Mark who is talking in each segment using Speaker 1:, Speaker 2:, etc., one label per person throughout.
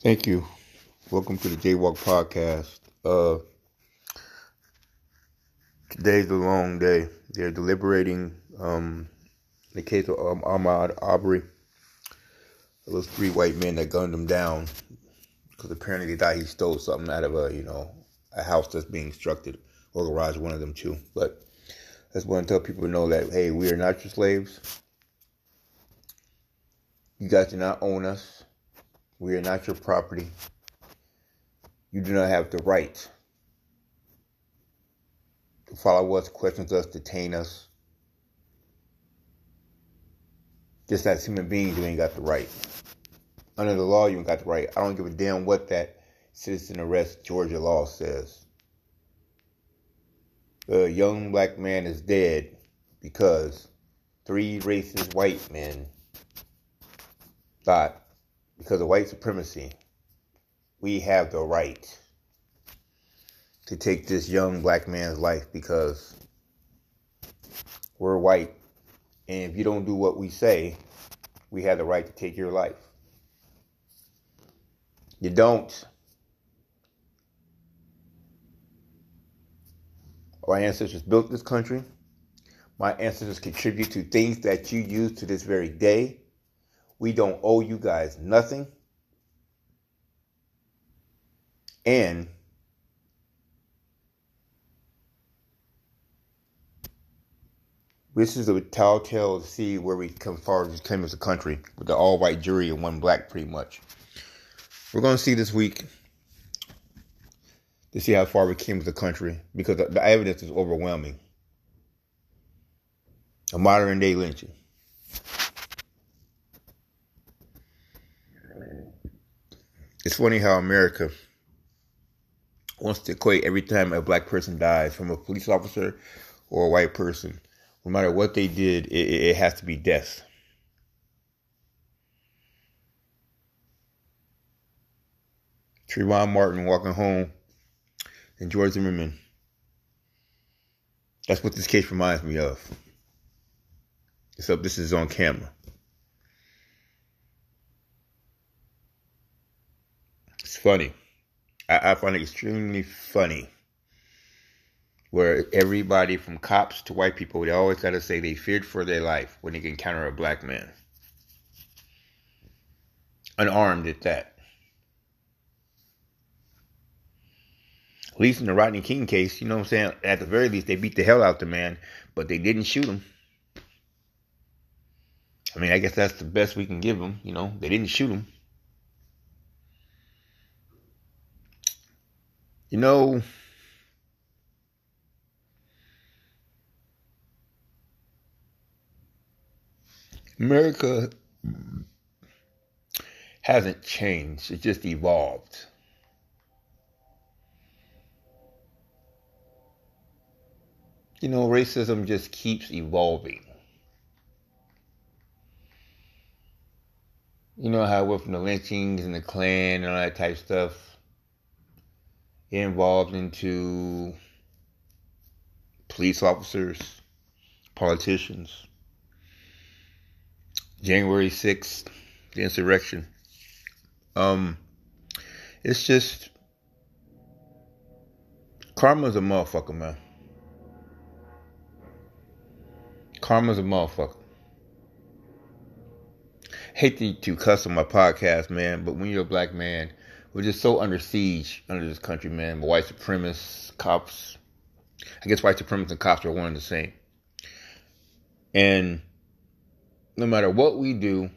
Speaker 1: Thank you. Welcome to the Jaywalk Podcast. Uh, today's a long day. They're deliberating um, the case of um, Ahmaud Arbery. Those three white men that gunned him down because apparently they thought he stole something out of a you know a house that's being constructed or garage, one of them too. But I just want to tell people to know that hey, we are not your slaves. You guys do not own us. We are not your property. You do not have the right to follow us, question us, detain us. Just as human beings, you ain't got the right. Under the law, you ain't got the right. I don't give a damn what that citizen arrest Georgia law says. The young black man is dead because three racist white men thought because of white supremacy, we have the right to take this young black man's life because we're white. And if you don't do what we say, we have the right to take your life. You don't. Our ancestors built this country. My ancestors contribute to things that you use to this very day. We don't owe you guys nothing. And this is a telltale to see where we come far as came as a country with the all white jury and one black pretty much. We're going to see this week to see how far we came as a country because the, evidence is overwhelming. A modern day lynching. It's funny how America wants to equate every time a black person dies from a police officer or a white person, no matter what they did, it, it has to be death. Trayvon Martin walking home and George Zimmerman. That's what this case reminds me of. Except this is on camera. Funny. I, I find it extremely funny where everybody from cops to white people, they always got to say they feared for their life when they encounter a black man. Unarmed at that. At least in the Rodney King case, you know what I'm saying? At the very least, they beat the hell out the man, but they didn't shoot him. I mean, I guess that's the best we can give them, you know? They didn't shoot him. You know, America hasn't changed, it just evolved. You know, racism just keeps evolving. You know how went from the lynchings and the Klan and all that type of stuff involved into police officers, politicians. January 6th, the insurrection. Um, it's just karma's a motherfucker, man. Karma's a motherfucker. Hate to, to cuss on my podcast, man, but when you're a black man, we're just so under siege under this country, man. White supremacists, cops. I guess white supremacists and cops are one and the same. And no matter what we do,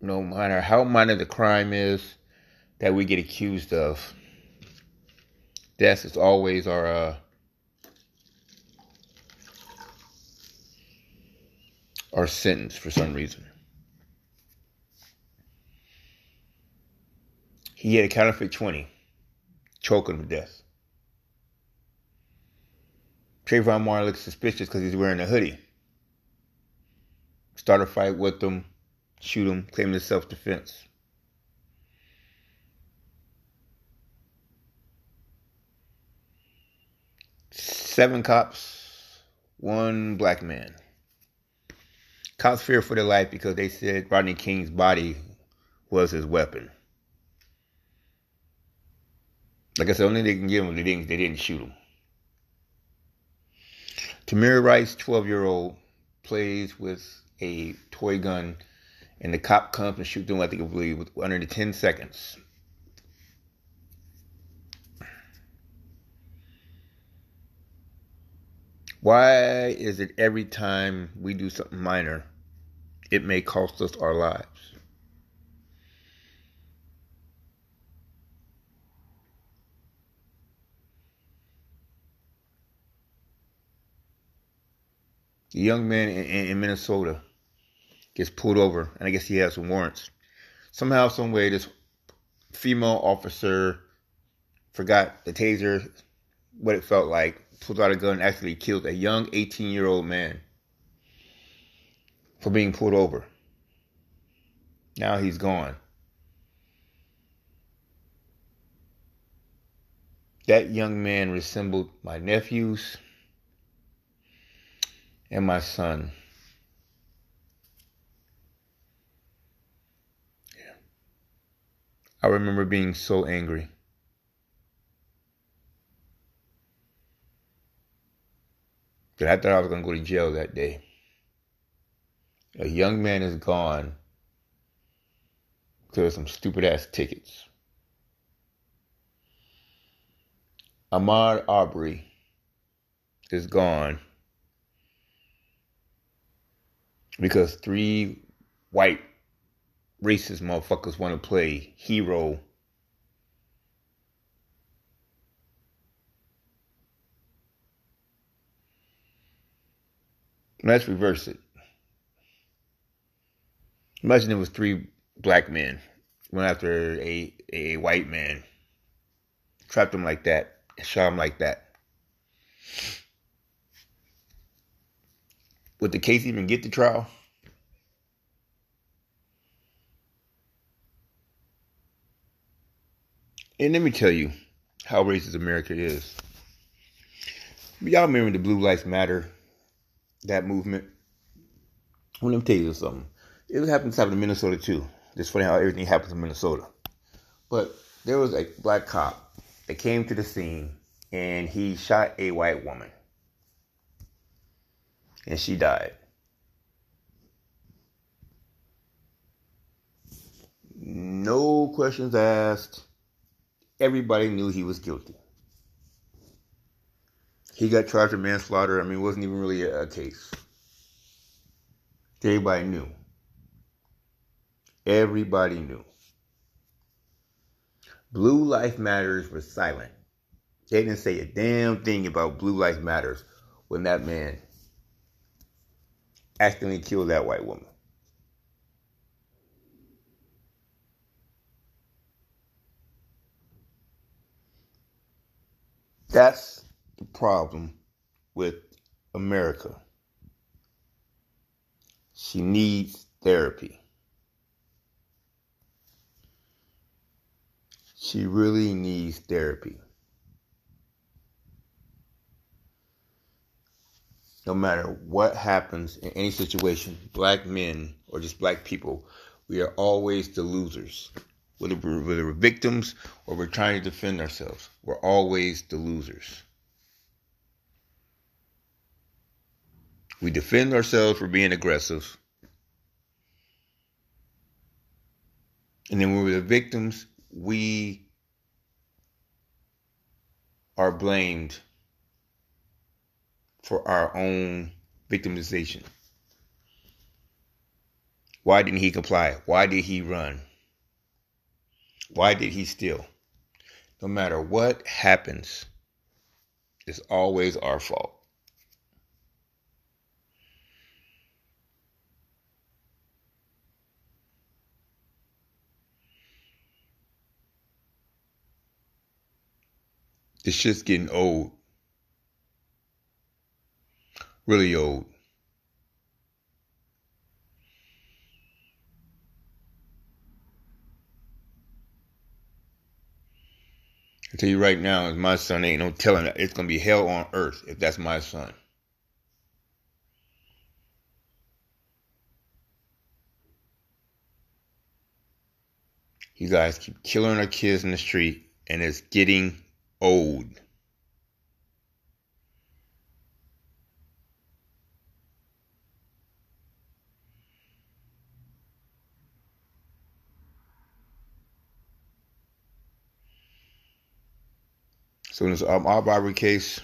Speaker 1: no matter how minor the crime is that we get accused of, death is always our uh, our sentence for some reason. He had a counterfeit 20, choking him to death. Trayvon Martin looks suspicious because he's wearing a hoodie. Start a fight with them, shoot him, claim the self defense. Seven cops, one black man. Cops fear for their life because they said Rodney King's body was his weapon. Like I said, only they can give him, they didn't, they didn't shoot him. Tamir Rice, 12 year old, plays with a toy gun, and the cop comes and shoots him, I think, I believe, under 10 seconds. Why is it every time we do something minor, it may cost us our lives? The young man in, in, Minnesota gets pulled over, and I guess he has some warrants. Somehow, some way, this female officer forgot the taser, what it felt like, pulls out a gun and actually killed a young 18 year old man for being pulled over. Now he's gone. That young man resembled my nephews and my son. Yeah. I remember being so angry. that I thought I was going to go to jail that day. A young man is gone because of some stupid ass tickets. Ahmaud Arbery is gone because three white racist motherfuckers want to play hero Let's reverse it. Imagine it was three black men went after a, a white man, trapped him like that, shot him like that. Would the case even get to trial? And let me tell you how racist America is. Y'all remember the Blue Lives Matter that movement. Let me tell you something. It happens to happen in Minnesota too. It's funny how everything happens in Minnesota. But there was a black cop that came to the scene and he shot a white woman. And she died. No questions asked. Everybody knew he was guilty. He got charged with manslaughter. I mean, it wasn't even really a, a case. Everybody knew. Everybody knew. Blue Life Matters was silent. They didn't say a damn thing about Blue Life Matters when that man accidentally killed that white woman. That's the problem with America. She needs therapy. She really needs therapy. No matter what happens in any situation, black men or just black people, we are always the losers. Whether we're, whether we're victims or we're trying to defend ourselves, we're always the losers. We defend ourselves for being aggressive. And then when we're the victims, we are blamed for our own victimization. Why didn't he comply? Why did he run? Why did he steal? No matter what happens, it's always our fault. It's just getting old. Really old. I tell you right now, as my son ain't no telling that it's gonna be hell on earth if that's my son. You guys keep killing our kids in the street, and it's getting old. So in this um, Arbery case,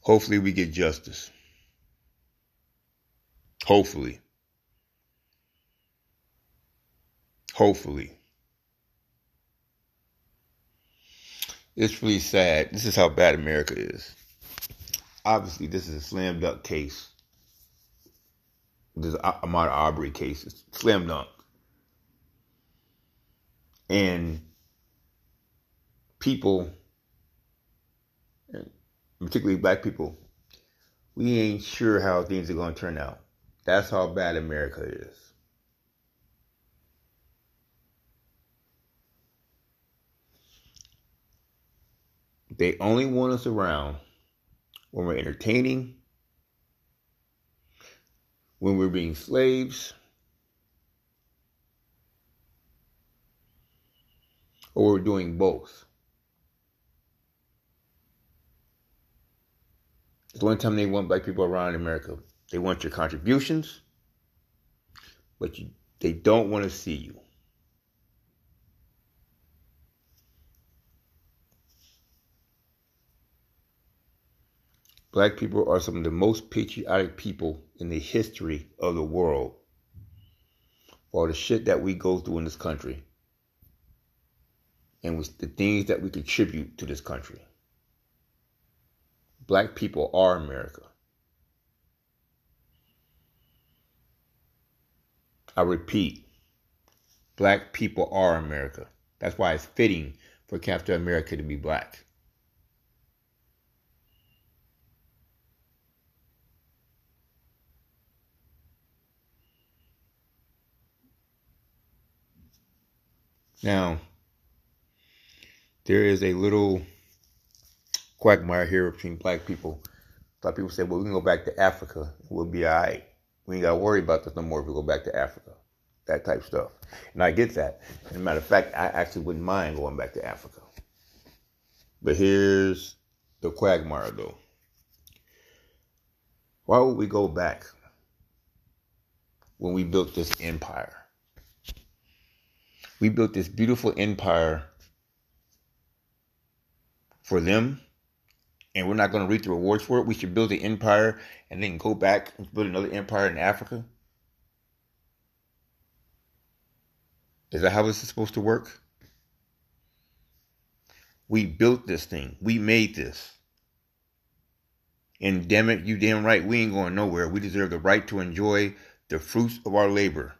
Speaker 1: hopefully we get justice. Hopefully. Hopefully. It's really sad. This is how bad America is. Obviously, this is a slam dunk case. This Ahmaud Arbery case. It's slam dunk. And people, particularly black people, we ain't sure how things are going to turn out. That's how bad America is. They only want us around when we're entertaining, when we're being slaves, or we're doing both. It's the only time they want black people around in America. They want your contributions, but you, they don't want to see you. Black people are some of the most patriotic people in the history of the world. All the shit that we go through in this country and with the things that we contribute to this country. Black people are America. I repeat, black people are America. That's why it's fitting for Captain America to be black. Now, there is a little quagmire here between black people. A lot of people say, well, we can go back to Africa. We'll be all right. We ain't got to worry about this no more if we go back to Africa. That type stuff. And I get that. As a matter of fact, I actually wouldn't mind going back to Africa. But here's the quagmire, though. Why would we go back when we built this empire? We built this beautiful empire for them, and we're not going to reap the rewards for it. We should build an empire and then go back and build another empire in Africa. Is that how this is supposed to work? We built this thing. We made this. And damn it, you damn right, we ain't going nowhere. We deserve the right to enjoy the fruits of our labor.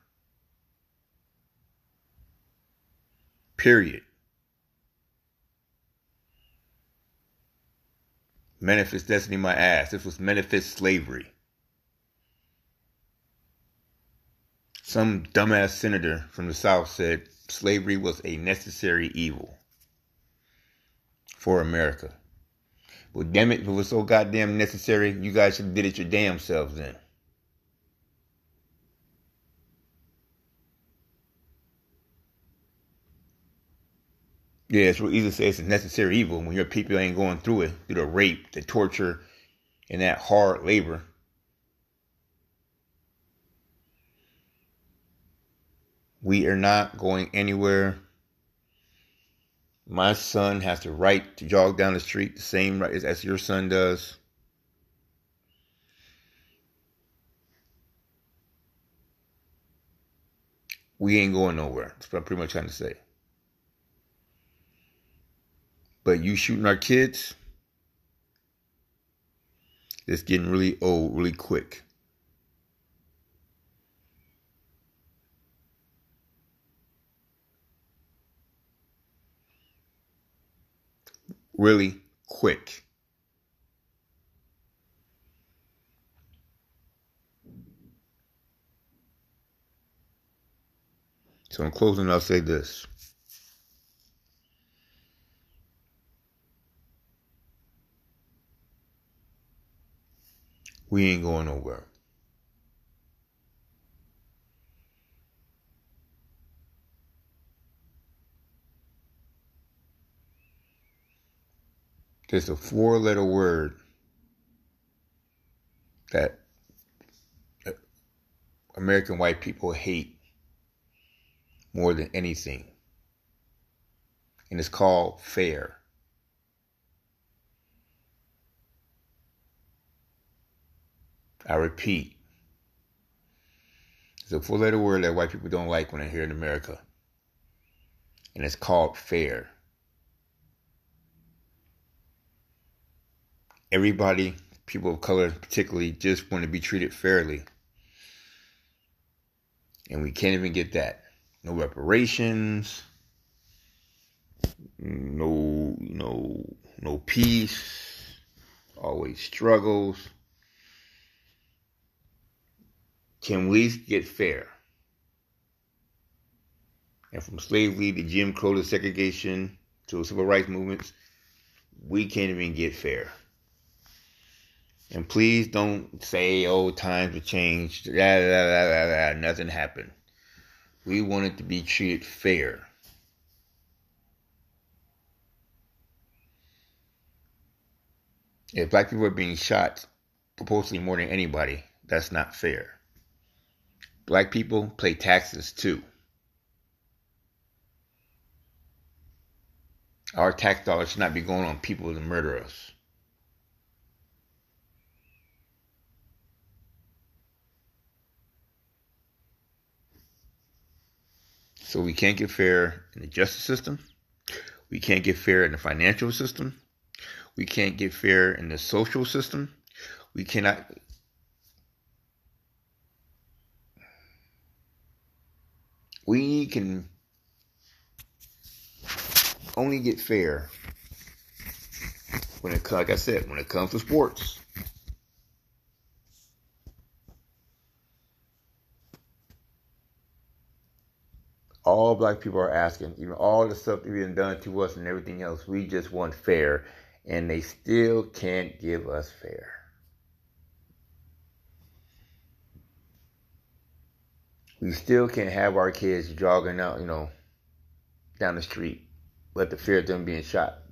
Speaker 1: Period. Manifest destiny, my ass. This was manifest slavery. Some dumbass senator from the South said slavery was a necessary evil for America. Well, damn it, if it was so goddamn necessary, you guys should have did it your damn selves then. Yeah, it's real easy to say it's a necessary evil when your people ain't going through it, through the rape, the torture, and that hard labor. We are not going anywhere. My son has the right to jog down the street the same right as, your son does. We ain't going nowhere. That's what I'm pretty much trying to say. But you shooting our kids, it's getting really old really quick. Really quick. So in closing, I'll say this. We ain't going nowhere. There's a four letter word that American white people hate more than anything. And it's called fair. I repeat, it's a four letter word that white people don't like when they're here in America. And it's called fair. Everybody, people of color particularly, just want to be treated fairly. And we can't even get that. No reparations, no no no peace, always struggles. Can we get fair? And from slavery to Jim Crow to segregation to civil rights movements, we can't even get fair. And please don't say, oh, times have changed. Da, da, da, Nothing happened. We want it to be treated fair. If black people are being shot proportionally more than anybody, that's not fair. Black people pay taxes too. Our tax dollars should not be going on people to murder us. So we can't get fair in the justice system. We can't get fair in the financial system. We can't get fair in the social system. We cannot. We can only get fair when it, like I said, when it comes to sports. all black people are asking, even all the stuff that's been done to us and everything else, we just want fair, and they still can't give us fair. We still can't have our kids jogging out, you know, down the street, but the fear of them being shot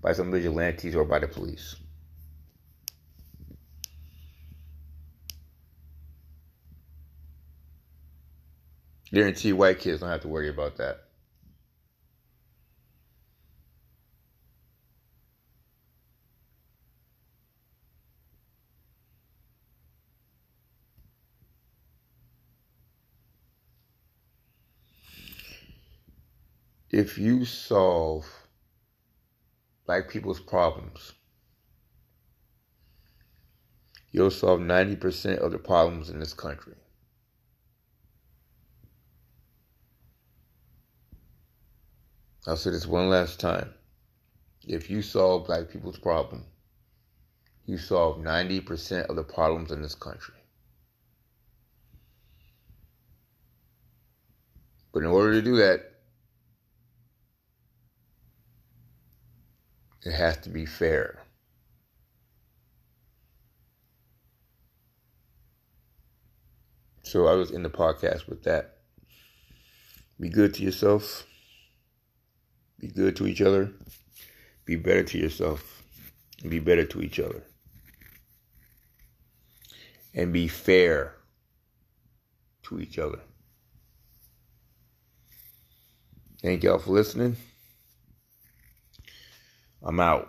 Speaker 1: by some vigilantes or by the police. Guarantee white kids don't have to worry about that. If you solve black people's problems, you'll solve 90% of the problems in this country. I'll say this one last time. If you solve black people's problem, you solve 90% of the problems in this country. But in order to do that, it has to be fair. So I was in the podcast with that. Be good to yourself. Be good to each other. Be better to yourself. Be better to each other. And be fair to each other. Thank y'all for listening. I'm out.